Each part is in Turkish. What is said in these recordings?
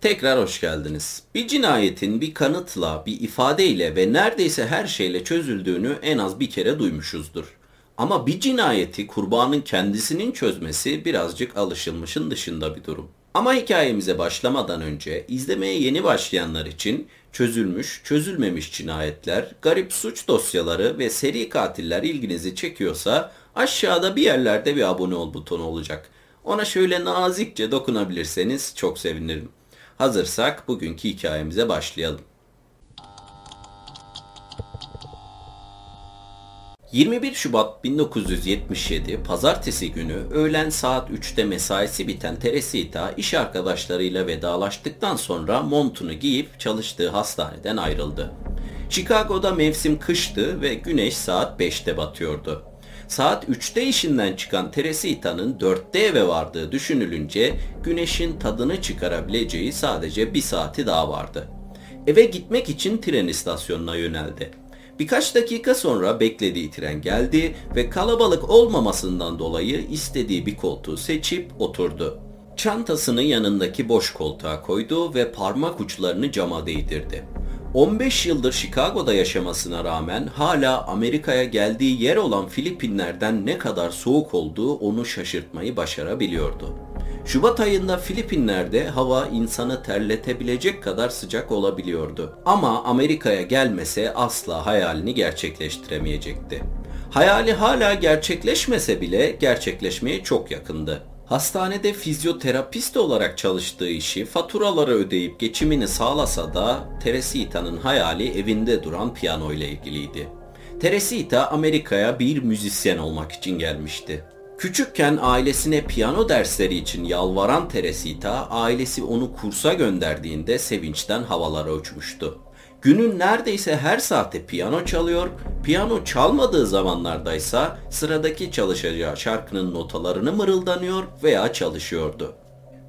Tekrar hoş geldiniz. Bir cinayetin bir kanıtla, bir ifadeyle ve neredeyse her şeyle çözüldüğünü en az bir kere duymuşuzdur. Ama bir cinayeti kurbanın kendisinin çözmesi birazcık alışılmışın dışında bir durum. Ama hikayemize başlamadan önce izlemeye yeni başlayanlar için çözülmüş, çözülmemiş cinayetler, garip suç dosyaları ve seri katiller ilginizi çekiyorsa aşağıda bir yerlerde bir abone ol butonu olacak. Ona şöyle nazikçe dokunabilirseniz çok sevinirim. Hazırsak bugünkü hikayemize başlayalım. 21 Şubat 1977 Pazartesi günü öğlen saat 3'te mesaisi biten Teresita iş arkadaşlarıyla vedalaştıktan sonra montunu giyip çalıştığı hastaneden ayrıldı. Chicago'da mevsim kıştı ve güneş saat 5'te batıyordu. Saat 3'te işinden çıkan Teresita'nın 4'te eve vardığı düşünülünce güneşin tadını çıkarabileceği sadece bir saati daha vardı. Eve gitmek için tren istasyonuna yöneldi. Birkaç dakika sonra beklediği tren geldi ve kalabalık olmamasından dolayı istediği bir koltuğu seçip oturdu. Çantasını yanındaki boş koltuğa koydu ve parmak uçlarını cama değdirdi. 15 yıldır Chicago'da yaşamasına rağmen hala Amerika'ya geldiği yer olan Filipinler'den ne kadar soğuk olduğu onu şaşırtmayı başarabiliyordu. Şubat ayında Filipinler'de hava insanı terletebilecek kadar sıcak olabiliyordu. Ama Amerika'ya gelmese asla hayalini gerçekleştiremeyecekti. Hayali hala gerçekleşmese bile gerçekleşmeye çok yakındı. Hastanede fizyoterapist olarak çalıştığı işi faturaları ödeyip geçimini sağlasa da Teresita'nın hayali evinde duran piyano ile ilgiliydi. Teresita Amerika'ya bir müzisyen olmak için gelmişti. Küçükken ailesine piyano dersleri için yalvaran Teresita, ailesi onu kursa gönderdiğinde sevinçten havalara uçmuştu. Günün neredeyse her saate piyano çalıyor, piyano çalmadığı zamanlardaysa sıradaki çalışacağı şarkının notalarını mırıldanıyor veya çalışıyordu.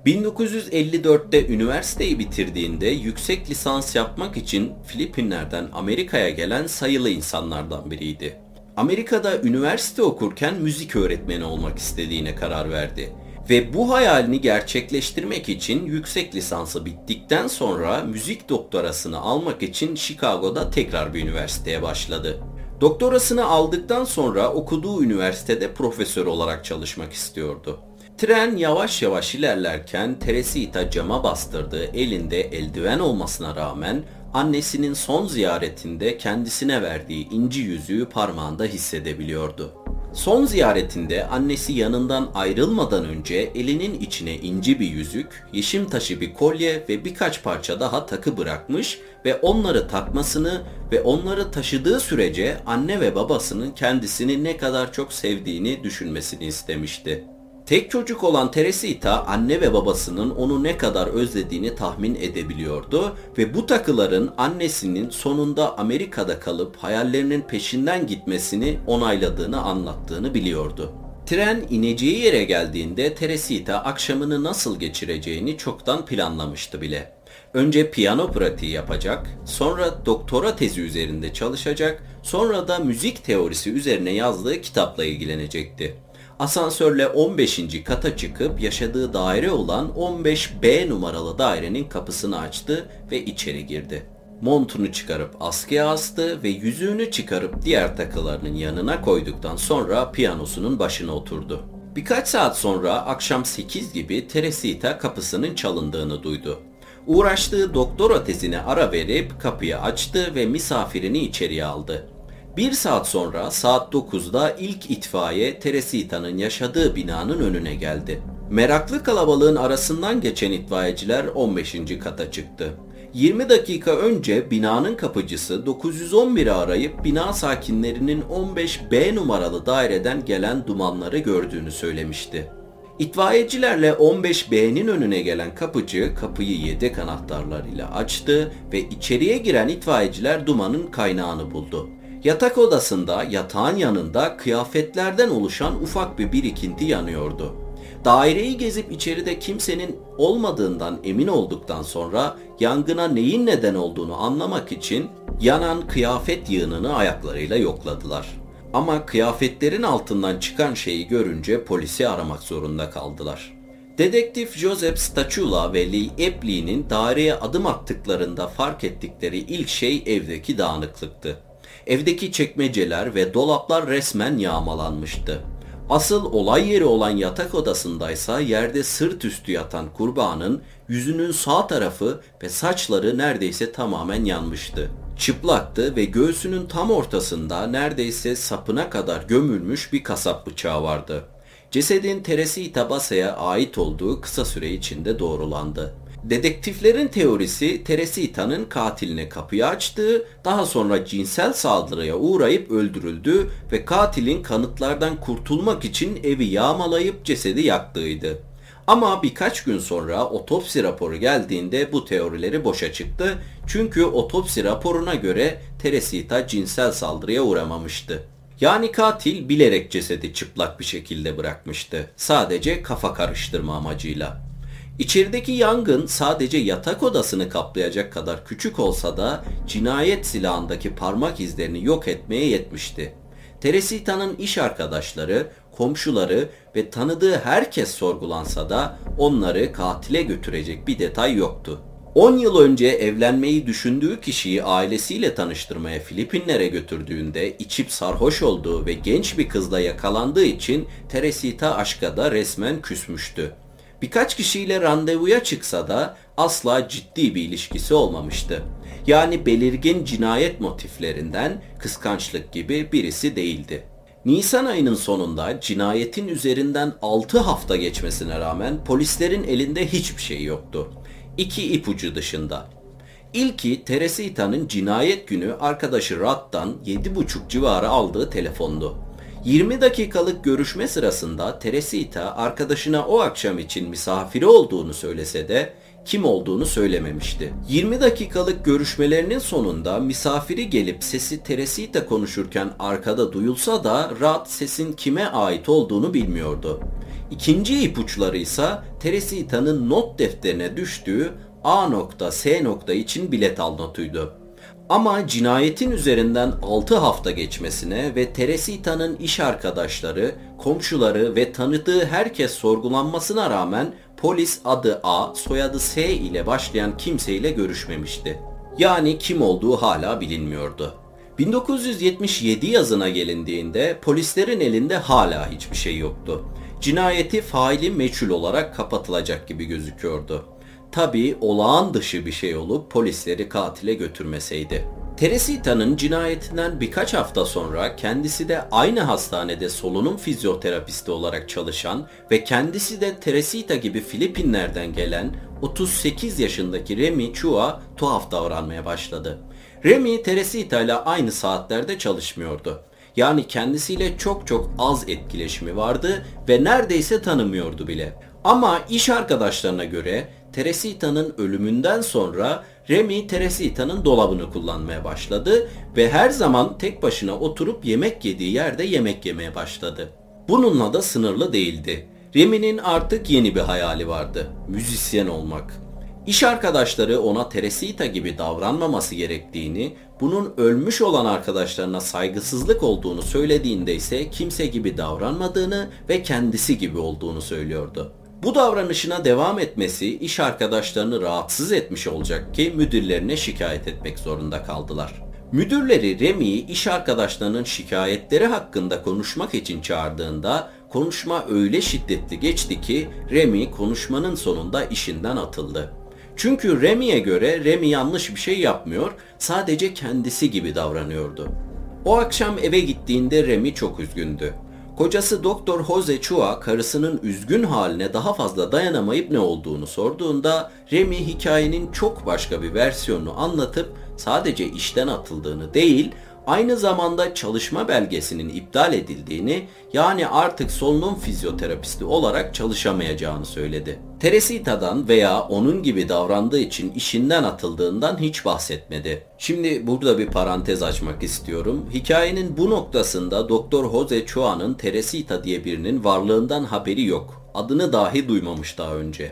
1954'te üniversiteyi bitirdiğinde yüksek lisans yapmak için Filipinler'den Amerika'ya gelen sayılı insanlardan biriydi. Amerika'da üniversite okurken müzik öğretmeni olmak istediğine karar verdi ve bu hayalini gerçekleştirmek için yüksek lisansı bittikten sonra müzik doktorasını almak için Chicago'da tekrar bir üniversiteye başladı. Doktorasını aldıktan sonra okuduğu üniversitede profesör olarak çalışmak istiyordu. Tren yavaş yavaş ilerlerken Teresita cama bastırdığı elinde eldiven olmasına rağmen annesinin son ziyaretinde kendisine verdiği inci yüzüğü parmağında hissedebiliyordu. Son ziyaretinde annesi yanından ayrılmadan önce elinin içine inci bir yüzük, yeşim taşı bir kolye ve birkaç parça daha takı bırakmış ve onları takmasını ve onları taşıdığı sürece anne ve babasının kendisini ne kadar çok sevdiğini düşünmesini istemişti. Tek çocuk olan Teresita anne ve babasının onu ne kadar özlediğini tahmin edebiliyordu ve bu takıların annesinin sonunda Amerika'da kalıp hayallerinin peşinden gitmesini onayladığını anlattığını biliyordu. Tren ineceği yere geldiğinde Teresita akşamını nasıl geçireceğini çoktan planlamıştı bile. Önce piyano pratiği yapacak, sonra doktora tezi üzerinde çalışacak, sonra da müzik teorisi üzerine yazdığı kitapla ilgilenecekti. Asansörle 15. kata çıkıp yaşadığı daire olan 15B numaralı dairenin kapısını açtı ve içeri girdi. Montunu çıkarıp askıya astı ve yüzüğünü çıkarıp diğer takılarının yanına koyduktan sonra piyanosunun başına oturdu. Birkaç saat sonra akşam 8 gibi Teresita kapısının çalındığını duydu. Uğraştığı doktora tezine ara verip kapıyı açtı ve misafirini içeriye aldı. Bir saat sonra saat 9'da ilk itfaiye Teresita'nın yaşadığı binanın önüne geldi. Meraklı kalabalığın arasından geçen itfaiyeciler 15. kata çıktı. 20 dakika önce binanın kapıcısı 911'i arayıp bina sakinlerinin 15B numaralı daireden gelen dumanları gördüğünü söylemişti. İtfaiyecilerle 15B'nin önüne gelen kapıcı kapıyı yedek anahtarlarıyla açtı ve içeriye giren itfaiyeciler dumanın kaynağını buldu. Yatak odasında yatağın yanında kıyafetlerden oluşan ufak bir birikinti yanıyordu. Daireyi gezip içeride kimsenin olmadığından emin olduktan sonra yangına neyin neden olduğunu anlamak için yanan kıyafet yığınını ayaklarıyla yokladılar. Ama kıyafetlerin altından çıkan şeyi görünce polisi aramak zorunda kaldılar. Dedektif Joseph Stachula ve Lee Epley'nin daireye adım attıklarında fark ettikleri ilk şey evdeki dağınıklıktı. Evdeki çekmeceler ve dolaplar resmen yağmalanmıştı. Asıl olay yeri olan yatak odasındaysa yerde sırt üstü yatan kurbanın yüzünün sağ tarafı ve saçları neredeyse tamamen yanmıştı. Çıplaktı ve göğsünün tam ortasında neredeyse sapına kadar gömülmüş bir kasap bıçağı vardı. Cesedin Teresi Basa'ya ait olduğu kısa süre içinde doğrulandı. Dedektiflerin teorisi Teresita'nın katiline kapıyı açtığı, daha sonra cinsel saldırıya uğrayıp öldürüldü ve katilin kanıtlardan kurtulmak için evi yağmalayıp cesedi yaktığıydı. Ama birkaç gün sonra otopsi raporu geldiğinde bu teorileri boşa çıktı. Çünkü otopsi raporuna göre Teresita cinsel saldırıya uğramamıştı. Yani katil bilerek cesedi çıplak bir şekilde bırakmıştı. Sadece kafa karıştırma amacıyla. İçerideki yangın sadece yatak odasını kaplayacak kadar küçük olsa da cinayet silahındaki parmak izlerini yok etmeye yetmişti. Teresita'nın iş arkadaşları, komşuları ve tanıdığı herkes sorgulansa da onları katile götürecek bir detay yoktu. 10 yıl önce evlenmeyi düşündüğü kişiyi ailesiyle tanıştırmaya Filipinlere götürdüğünde içip sarhoş olduğu ve genç bir kızla yakalandığı için Teresita aşka da resmen küsmüştü. Birkaç kişiyle randevuya çıksa da asla ciddi bir ilişkisi olmamıştı. Yani belirgin cinayet motiflerinden kıskançlık gibi birisi değildi. Nisan ayının sonunda cinayetin üzerinden 6 hafta geçmesine rağmen polislerin elinde hiçbir şey yoktu. İki ipucu dışında. İlki Teresita'nın cinayet günü arkadaşı Rad'dan 7.30 civarı aldığı telefondu. 20 dakikalık görüşme sırasında Teresita arkadaşına o akşam için misafiri olduğunu söylese de kim olduğunu söylememişti. 20 dakikalık görüşmelerinin sonunda misafiri gelip sesi Teresita konuşurken arkada duyulsa da Rad sesin kime ait olduğunu bilmiyordu. İkinci ipuçları ise Teresita'nın not defterine düştüğü A nokta S nokta için bilet al. Ama cinayetin üzerinden 6 hafta geçmesine ve Teresita'nın iş arkadaşları, komşuları ve tanıdığı herkes sorgulanmasına rağmen polis adı A, soyadı S ile başlayan kimseyle görüşmemişti. Yani kim olduğu hala bilinmiyordu. 1977 yazına gelindiğinde polislerin elinde hala hiçbir şey yoktu. Cinayeti faili meçhul olarak kapatılacak gibi gözüküyordu. Tabii olağan dışı bir şey olup polisleri katile götürmeseydi. Teresita'nın cinayetinden birkaç hafta sonra kendisi de aynı hastanede solunum fizyoterapisti olarak çalışan ve kendisi de Teresita gibi Filipinler'den gelen 38 yaşındaki Remy Chua tuhaf davranmaya başladı. Remy Teresita ile aynı saatlerde çalışmıyordu. Yani kendisiyle çok çok az etkileşimi vardı ve neredeyse tanımıyordu bile. Ama iş arkadaşlarına göre Teresita'nın ölümünden sonra Remy Teresita'nın dolabını kullanmaya başladı ve her zaman tek başına oturup yemek yediği yerde yemek yemeye başladı. Bununla da sınırlı değildi. Remy'nin artık yeni bir hayali vardı. Müzisyen olmak. İş arkadaşları ona Teresita gibi davranmaması gerektiğini, bunun ölmüş olan arkadaşlarına saygısızlık olduğunu söylediğinde ise kimse gibi davranmadığını ve kendisi gibi olduğunu söylüyordu. Bu davranışına devam etmesi iş arkadaşlarını rahatsız etmiş olacak ki müdürlerine şikayet etmek zorunda kaldılar. Müdürleri Remy'yi iş arkadaşlarının şikayetleri hakkında konuşmak için çağırdığında konuşma öyle şiddetli geçti ki Remy konuşmanın sonunda işinden atıldı. Çünkü Remy'e göre Remy yanlış bir şey yapmıyor, sadece kendisi gibi davranıyordu. O akşam eve gittiğinde Remy çok üzgündü. Kocası Doktor Jose Chua karısının üzgün haline daha fazla dayanamayıp ne olduğunu sorduğunda Remy hikayenin çok başka bir versiyonunu anlatıp sadece işten atıldığını değil aynı zamanda çalışma belgesinin iptal edildiğini yani artık solunum fizyoterapisti olarak çalışamayacağını söyledi. Teresita'dan veya onun gibi davrandığı için işinden atıldığından hiç bahsetmedi. Şimdi burada bir parantez açmak istiyorum. Hikayenin bu noktasında Doktor Jose Chua'nın Teresita diye birinin varlığından haberi yok. Adını dahi duymamış daha önce.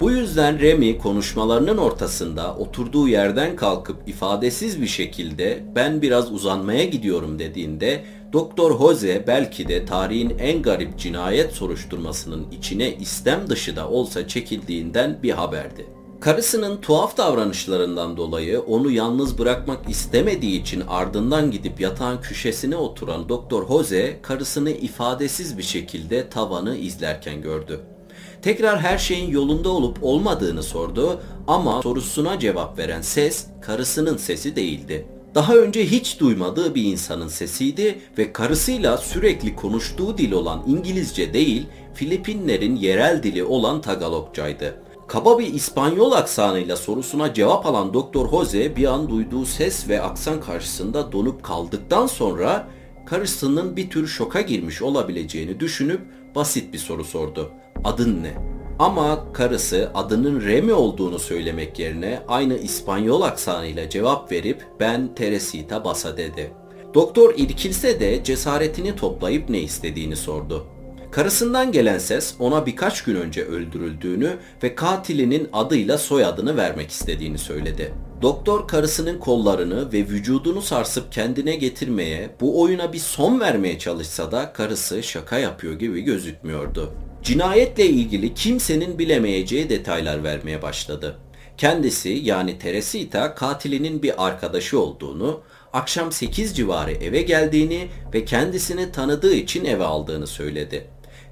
Bu yüzden Remy konuşmalarının ortasında oturduğu yerden kalkıp ifadesiz bir şekilde ben biraz uzanmaya gidiyorum dediğinde Doktor Jose belki de tarihin en garip cinayet soruşturmasının içine istem dışı da olsa çekildiğinden bir haberdi. Karısının tuhaf davranışlarından dolayı onu yalnız bırakmak istemediği için ardından gidip yatağın köşesine oturan Doktor Jose karısını ifadesiz bir şekilde tavanı izlerken gördü. Tekrar her şeyin yolunda olup olmadığını sordu ama sorusuna cevap veren ses karısının sesi değildi. Daha önce hiç duymadığı bir insanın sesiydi ve karısıyla sürekli konuştuğu dil olan İngilizce değil, Filipinlerin yerel dili olan Tagalogcaydı. Kaba bir İspanyol aksanıyla sorusuna cevap alan Doktor Jose bir an duyduğu ses ve aksan karşısında donup kaldıktan sonra karısının bir tür şoka girmiş olabileceğini düşünüp basit bir soru sordu. Adın ne? Ama karısı adının Remy olduğunu söylemek yerine aynı İspanyol aksanıyla cevap verip ben Teresita Basa dedi. Doktor irkilse de cesaretini toplayıp ne istediğini sordu. Karısından gelen ses ona birkaç gün önce öldürüldüğünü ve katilinin adıyla soyadını vermek istediğini söyledi. Doktor karısının kollarını ve vücudunu sarsıp kendine getirmeye, bu oyuna bir son vermeye çalışsa da karısı şaka yapıyor gibi gözükmüyordu. Cinayetle ilgili kimsenin bilemeyeceği detaylar vermeye başladı. Kendisi yani Teresita katilinin bir arkadaşı olduğunu, akşam 8 civarı eve geldiğini ve kendisini tanıdığı için eve aldığını söyledi.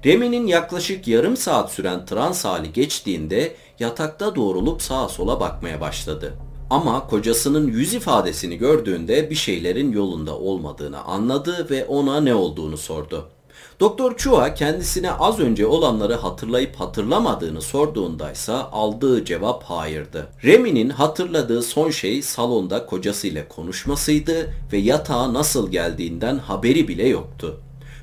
Remy'nin yaklaşık yarım saat süren trans hali geçtiğinde yatakta doğrulup sağa sola bakmaya başladı. Ama kocasının yüz ifadesini gördüğünde bir şeylerin yolunda olmadığını anladı ve ona ne olduğunu sordu. Doktor Chua kendisine az önce olanları hatırlayıp hatırlamadığını sorduğundaysa aldığı cevap hayırdı. Remy'nin hatırladığı son şey salonda kocasıyla konuşmasıydı ve yatağa nasıl geldiğinden haberi bile yoktu.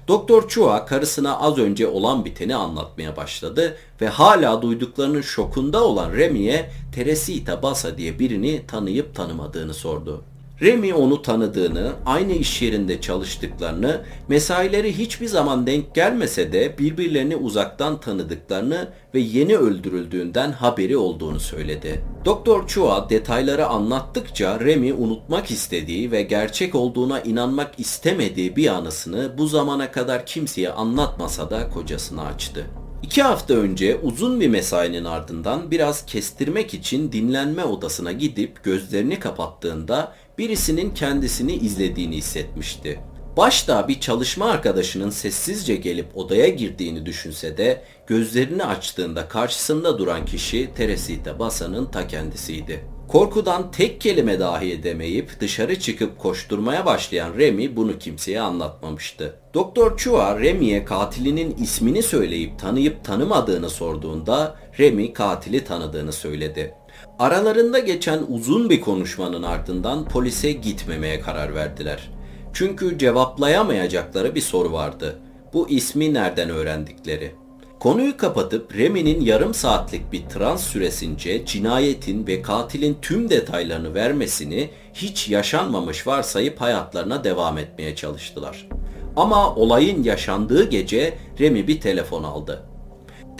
Doktor Chua karısına az önce olan biteni anlatmaya başladı ve hala duyduklarının şokunda olan Remy'e Teresita Basa diye birini tanıyıp tanımadığını sordu. Remy onu tanıdığını, aynı iş yerinde çalıştıklarını, mesaileri hiçbir zaman denk gelmese de birbirlerini uzaktan tanıdıklarını ve yeni öldürüldüğünden haberi olduğunu söyledi. Doktor Chua detayları anlattıkça Remy unutmak istediği ve gerçek olduğuna inanmak istemediği bir anısını bu zamana kadar kimseye anlatmasa da kocasına açtı. İki hafta önce uzun bir mesainin ardından biraz kestirmek için dinlenme odasına gidip gözlerini kapattığında birisinin kendisini izlediğini hissetmişti. Başta bir çalışma arkadaşının sessizce gelip odaya girdiğini düşünse de gözlerini açtığında karşısında duran kişi Teresita Basa'nın ta kendisiydi. Korkudan tek kelime dahi edemeyip dışarı çıkıp koşturmaya başlayan Remy bunu kimseye anlatmamıştı. Doktor Chua Remy'e katilinin ismini söyleyip tanıyıp tanımadığını sorduğunda Remy katili tanıdığını söyledi. Aralarında geçen uzun bir konuşmanın ardından polise gitmemeye karar verdiler. Çünkü cevaplayamayacakları bir soru vardı. Bu ismi nereden öğrendikleri. Konuyu kapatıp Remy'nin yarım saatlik bir trans süresince cinayetin ve katilin tüm detaylarını vermesini hiç yaşanmamış varsayıp hayatlarına devam etmeye çalıştılar. Ama olayın yaşandığı gece Remy bir telefon aldı.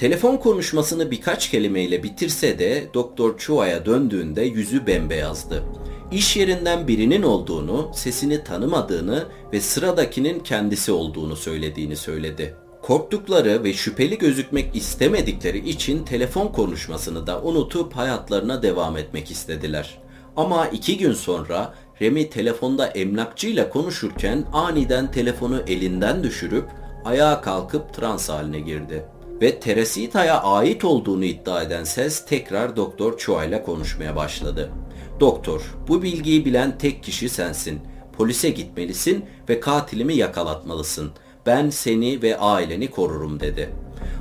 Telefon konuşmasını birkaç kelimeyle bitirse de Doktor Chua'ya döndüğünde yüzü bembeyazdı. İş yerinden birinin olduğunu, sesini tanımadığını ve sıradakinin kendisi olduğunu söylediğini söyledi. Korktukları ve şüpheli gözükmek istemedikleri için telefon konuşmasını da unutup hayatlarına devam etmek istediler. Ama iki gün sonra Remy telefonda emlakçıyla konuşurken aniden telefonu elinden düşürüp ayağa kalkıp trans haline girdi. Ve Teresita'ya ait olduğunu iddia eden ses tekrar Doktor Chua ile konuşmaya başladı. Doktor, bu bilgiyi bilen tek kişi sensin. Polise gitmelisin ve katilimi yakalatmalısın. Ben seni ve aileni korurum dedi.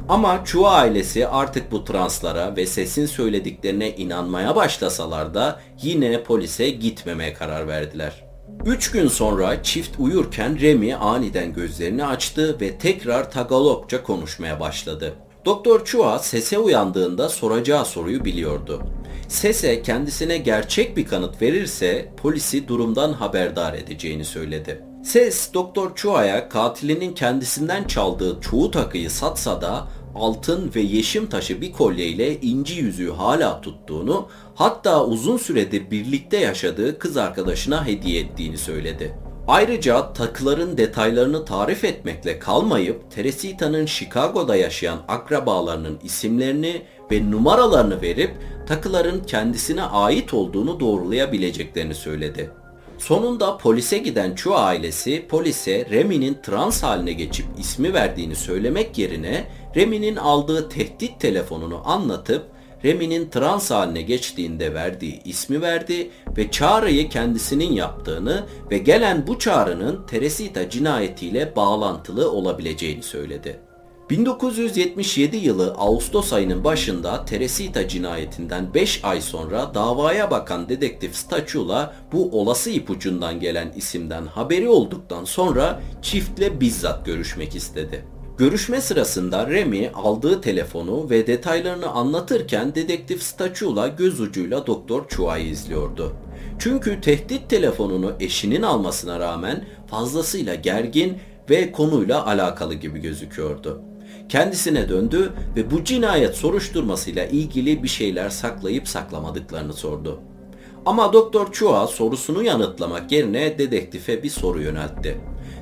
Ama Chua ailesi artık bu translara ve sesin söylediklerine inanmaya başlasalar da yine polise gitmemeye karar verdiler. Üç gün sonra çift uyurken Remy aniden gözlerini açtı ve tekrar Tagalogça konuşmaya başladı. Doktor Chua sese uyandığında soracağı soruyu biliyordu. Sese kendisine gerçek bir kanıt verirse polisi durumdan haberdar edeceğini söyledi. Ses Doktor Chua'ya katilinin kendisinden çaldığı çoğu takıyı satsa da altın ve yeşim taşı bir kolyeyle inci yüzüğü hala tuttuğunu, hatta uzun süredir birlikte yaşadığı kız arkadaşına hediye ettiğini söyledi. Ayrıca takıların detaylarını tarif etmekle kalmayıp Teresita'nın Chicago'da yaşayan akrabalarının isimlerini ve numaralarını verip takıların kendisine ait olduğunu doğrulayabileceklerini söyledi. Sonunda polise giden Chu ailesi polise Remy'nin trans haline geçip ismi verdiğini söylemek yerine Remy'nin aldığı tehdit telefonunu anlatıp Remy'nin trans haline geçtiğinde verdiği ismi verdi ve çağrıyı kendisinin yaptığını ve gelen bu çağrının Teresita cinayetiyle bağlantılı olabileceğini söyledi. 1977 yılı Ağustos ayının başında Teresita cinayetinden 5 ay sonra davaya bakan dedektif Stachula bu olası ipucundan gelen isimden haberi olduktan sonra çiftle bizzat görüşmek istedi. Görüşme sırasında Remy aldığı telefonu ve detaylarını anlatırken dedektif Stachula göz ucuyla Doktor Chua'yı izliyordu. Çünkü tehdit telefonunu eşinin almasına rağmen fazlasıyla gergin ve konuyla alakalı gibi gözüküyordu. Kendisine döndü ve bu cinayet soruşturmasıyla ilgili bir şeyler saklayıp saklamadıklarını sordu. Ama Doktor Chua sorusunu yanıtlamak yerine dedektife bir soru yöneltti.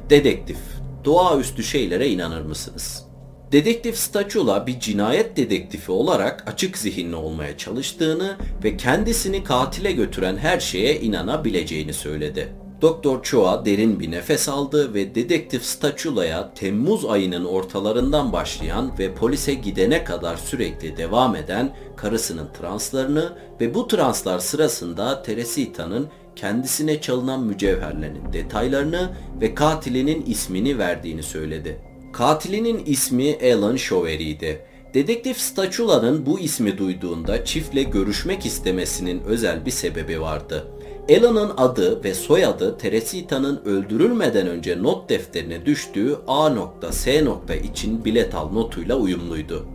Dedektif, doğaüstü şeylere inanır mısınız? Dedektif Stachula bir cinayet dedektifi olarak açık zihinli olmaya çalıştığını ve kendisini katile götüren her şeye inanabileceğini söyledi. Doktor Chua derin bir nefes aldı ve dedektif Stachula'ya Temmuz ayının ortalarından başlayan ve polise gidene kadar sürekli devam eden karısının translarını ve bu translar sırasında Teresita'nın kendisine çalınan mücevherlerin detaylarını ve katilinin ismini verdiğini söyledi. Katilinin ismi Alan Showery'di. Dedektif Stachula'nın bu ismi duyduğunda çiftle görüşmek istemesinin özel bir sebebi vardı. Alan'ın adı ve soyadı Teresita'nın öldürülmeden önce not defterine düştüğü A.S. için bilet al notuyla uyumluydu.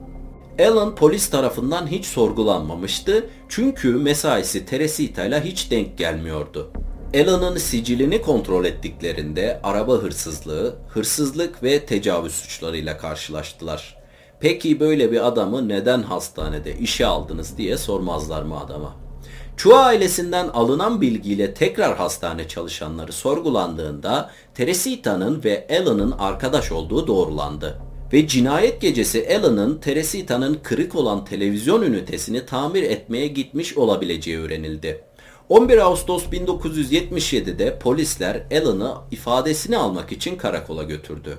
Alan polis tarafından hiç sorgulanmamıştı çünkü mesaisi Teresita ile hiç denk gelmiyordu. Alan'ın sicilini kontrol ettiklerinde araba hırsızlığı, hırsızlık ve tecavüz suçlarıyla karşılaştılar. Peki böyle bir adamı neden hastanede işe aldınız diye sormazlar mı adama? Chua ailesinden alınan bilgiyle tekrar hastane çalışanları sorgulandığında Teresita'nın ve Alan'ın arkadaş olduğu doğrulandı. Ve cinayet gecesi Alan'ın Teresita'nın kırık olan televizyon ünitesini tamir etmeye gitmiş olabileceği öğrenildi. 11 Ağustos 1977'de polisler Alan'ı ifadesini almak için karakola götürdü.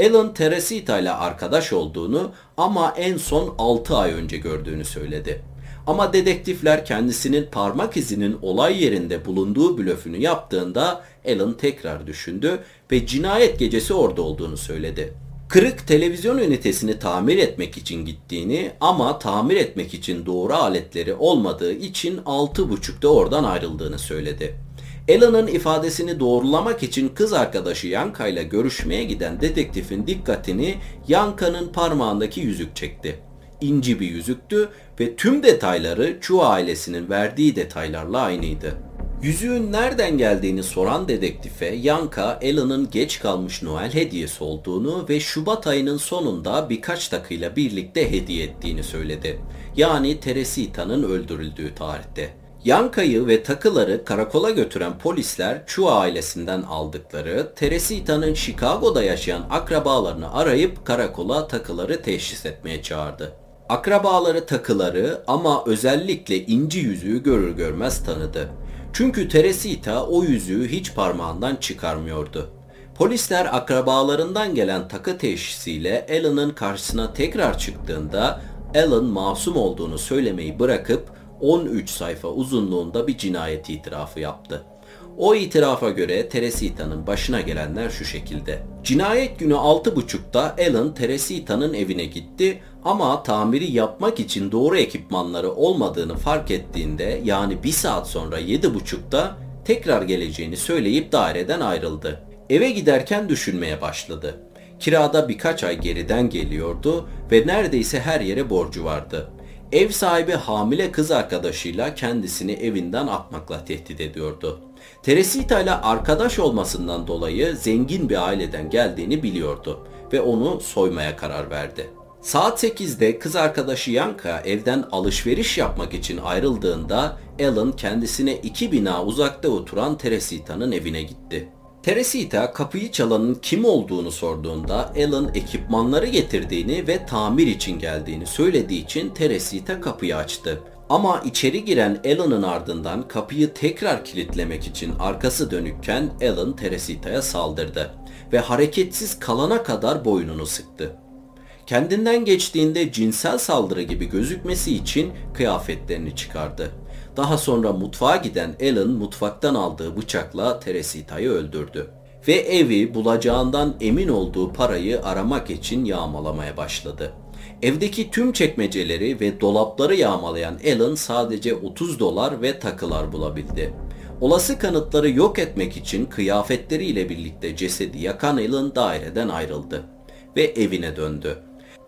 Alan Teresita ile arkadaş olduğunu ama en son 6 ay önce gördüğünü söyledi. Ama dedektifler kendisinin parmak izinin olay yerinde bulunduğu blöfünü yaptığında Alan tekrar düşündü ve cinayet gecesi orada olduğunu söyledi. Kırık televizyon ünitesini tamir etmek için gittiğini ama tamir etmek için doğru aletleri olmadığı için 6.30'da oradan ayrıldığını söyledi. Alan'ın ifadesini doğrulamak için kız arkadaşı Yanka ile görüşmeye giden dedektifin dikkatini Yanka'nın parmağındaki yüzük çekti inci bir yüzüktü ve tüm detayları Chu ailesinin verdiği detaylarla aynıydı. Yüzüğün nereden geldiğini soran dedektife Yanka, Alan'ın geç kalmış Noel hediyesi olduğunu ve Şubat ayının sonunda birkaç takıyla birlikte hediye ettiğini söyledi. Yani Teresita'nın öldürüldüğü tarihte. Yanka'yı ve takıları karakola götüren polisler Chu ailesinden aldıkları Teresita'nın Chicago'da yaşayan akrabalarını arayıp karakola takıları teşhis etmeye çağırdı. Akrabaları takıları ama özellikle inci yüzüğü görür görmez tanıdı. Çünkü Teresita o yüzüğü hiç parmağından çıkarmıyordu. Polisler akrabalarından gelen takı teşhisiyle Alan'ın karşısına tekrar çıktığında Alan masum olduğunu söylemeyi bırakıp 13 sayfa uzunluğunda bir cinayet itirafı yaptı. O itirafa göre Teresita'nın başına gelenler şu şekilde. Cinayet günü 6.30'da Alan Teresita'nın evine gitti ama tamiri yapmak için doğru ekipmanları olmadığını fark ettiğinde yani bir saat sonra 7.30'da tekrar geleceğini söyleyip daireden ayrıldı. Eve giderken düşünmeye başladı. Kirada birkaç ay geriden geliyordu ve neredeyse her yere borcu vardı. Ev sahibi hamile kız arkadaşıyla kendisini evinden atmakla tehdit ediyordu. Teresita ile arkadaş olmasından dolayı zengin bir aileden geldiğini biliyordu ve onu soymaya karar verdi. Saat 8'de kız arkadaşı Yanka evden alışveriş yapmak için ayrıldığında Alan kendisine iki bina uzakta oturan Teresita'nın evine gitti. Teresita kapıyı çalanın kim olduğunu sorduğunda Alan ekipmanları getirdiğini ve tamir için geldiğini söylediği için Teresita kapıyı açtı. Ama içeri giren Alan'ın ardından kapıyı tekrar kilitlemek için arkası dönükken Alan Teresita'ya saldırdı ve hareketsiz kalana kadar boynunu sıktı. Kendinden geçtiğinde cinsel saldırı gibi gözükmesi için kıyafetlerini çıkardı. Daha sonra mutfağa giden Alan mutfaktan aldığı bıçakla Teresita'yı öldürdü. Ve evi bulacağından emin olduğu parayı aramak için yağmalamaya başladı. Evdeki tüm çekmeceleri ve dolapları yağmalayan Alan sadece 30 dolar ve takılar bulabildi. Olası kanıtları yok etmek için kıyafetleriyle birlikte cesedi yakan Alan daireden ayrıldı ve evine döndü.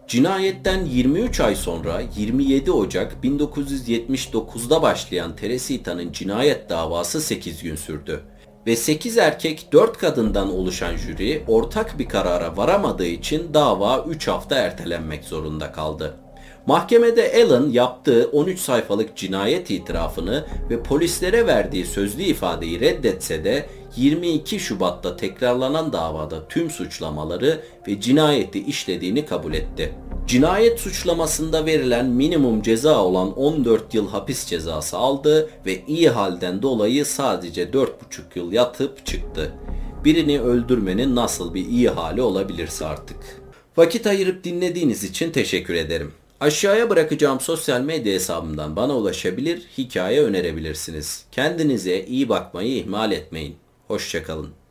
Cinayetten 23 ay sonra 27 Ocak 1979'da başlayan Teresita'nın cinayet davası 8 gün sürdü. Ve 8 erkek 4 kadından oluşan jüri ortak bir karara varamadığı için dava 3 hafta ertelenmek zorunda kaldı. Mahkemede Allen yaptığı 13 sayfalık cinayet itirafını ve polislere verdiği sözlü ifadeyi reddetse de 22 Şubat'ta tekrarlanan davada tüm suçlamaları ve cinayeti işlediğini kabul etti. Cinayet suçlamasında verilen minimum ceza olan 14 yıl hapis cezası aldı ve iyi halden dolayı sadece 4,5 yıl yatıp çıktı. Birini öldürmenin nasıl bir iyi hali olabilirse artık. Vakit ayırıp dinlediğiniz için teşekkür ederim. Aşağıya bırakacağım sosyal medya hesabımdan bana ulaşabilir, hikaye önerebilirsiniz. Kendinize iyi bakmayı ihmal etmeyin. Hoşçakalın.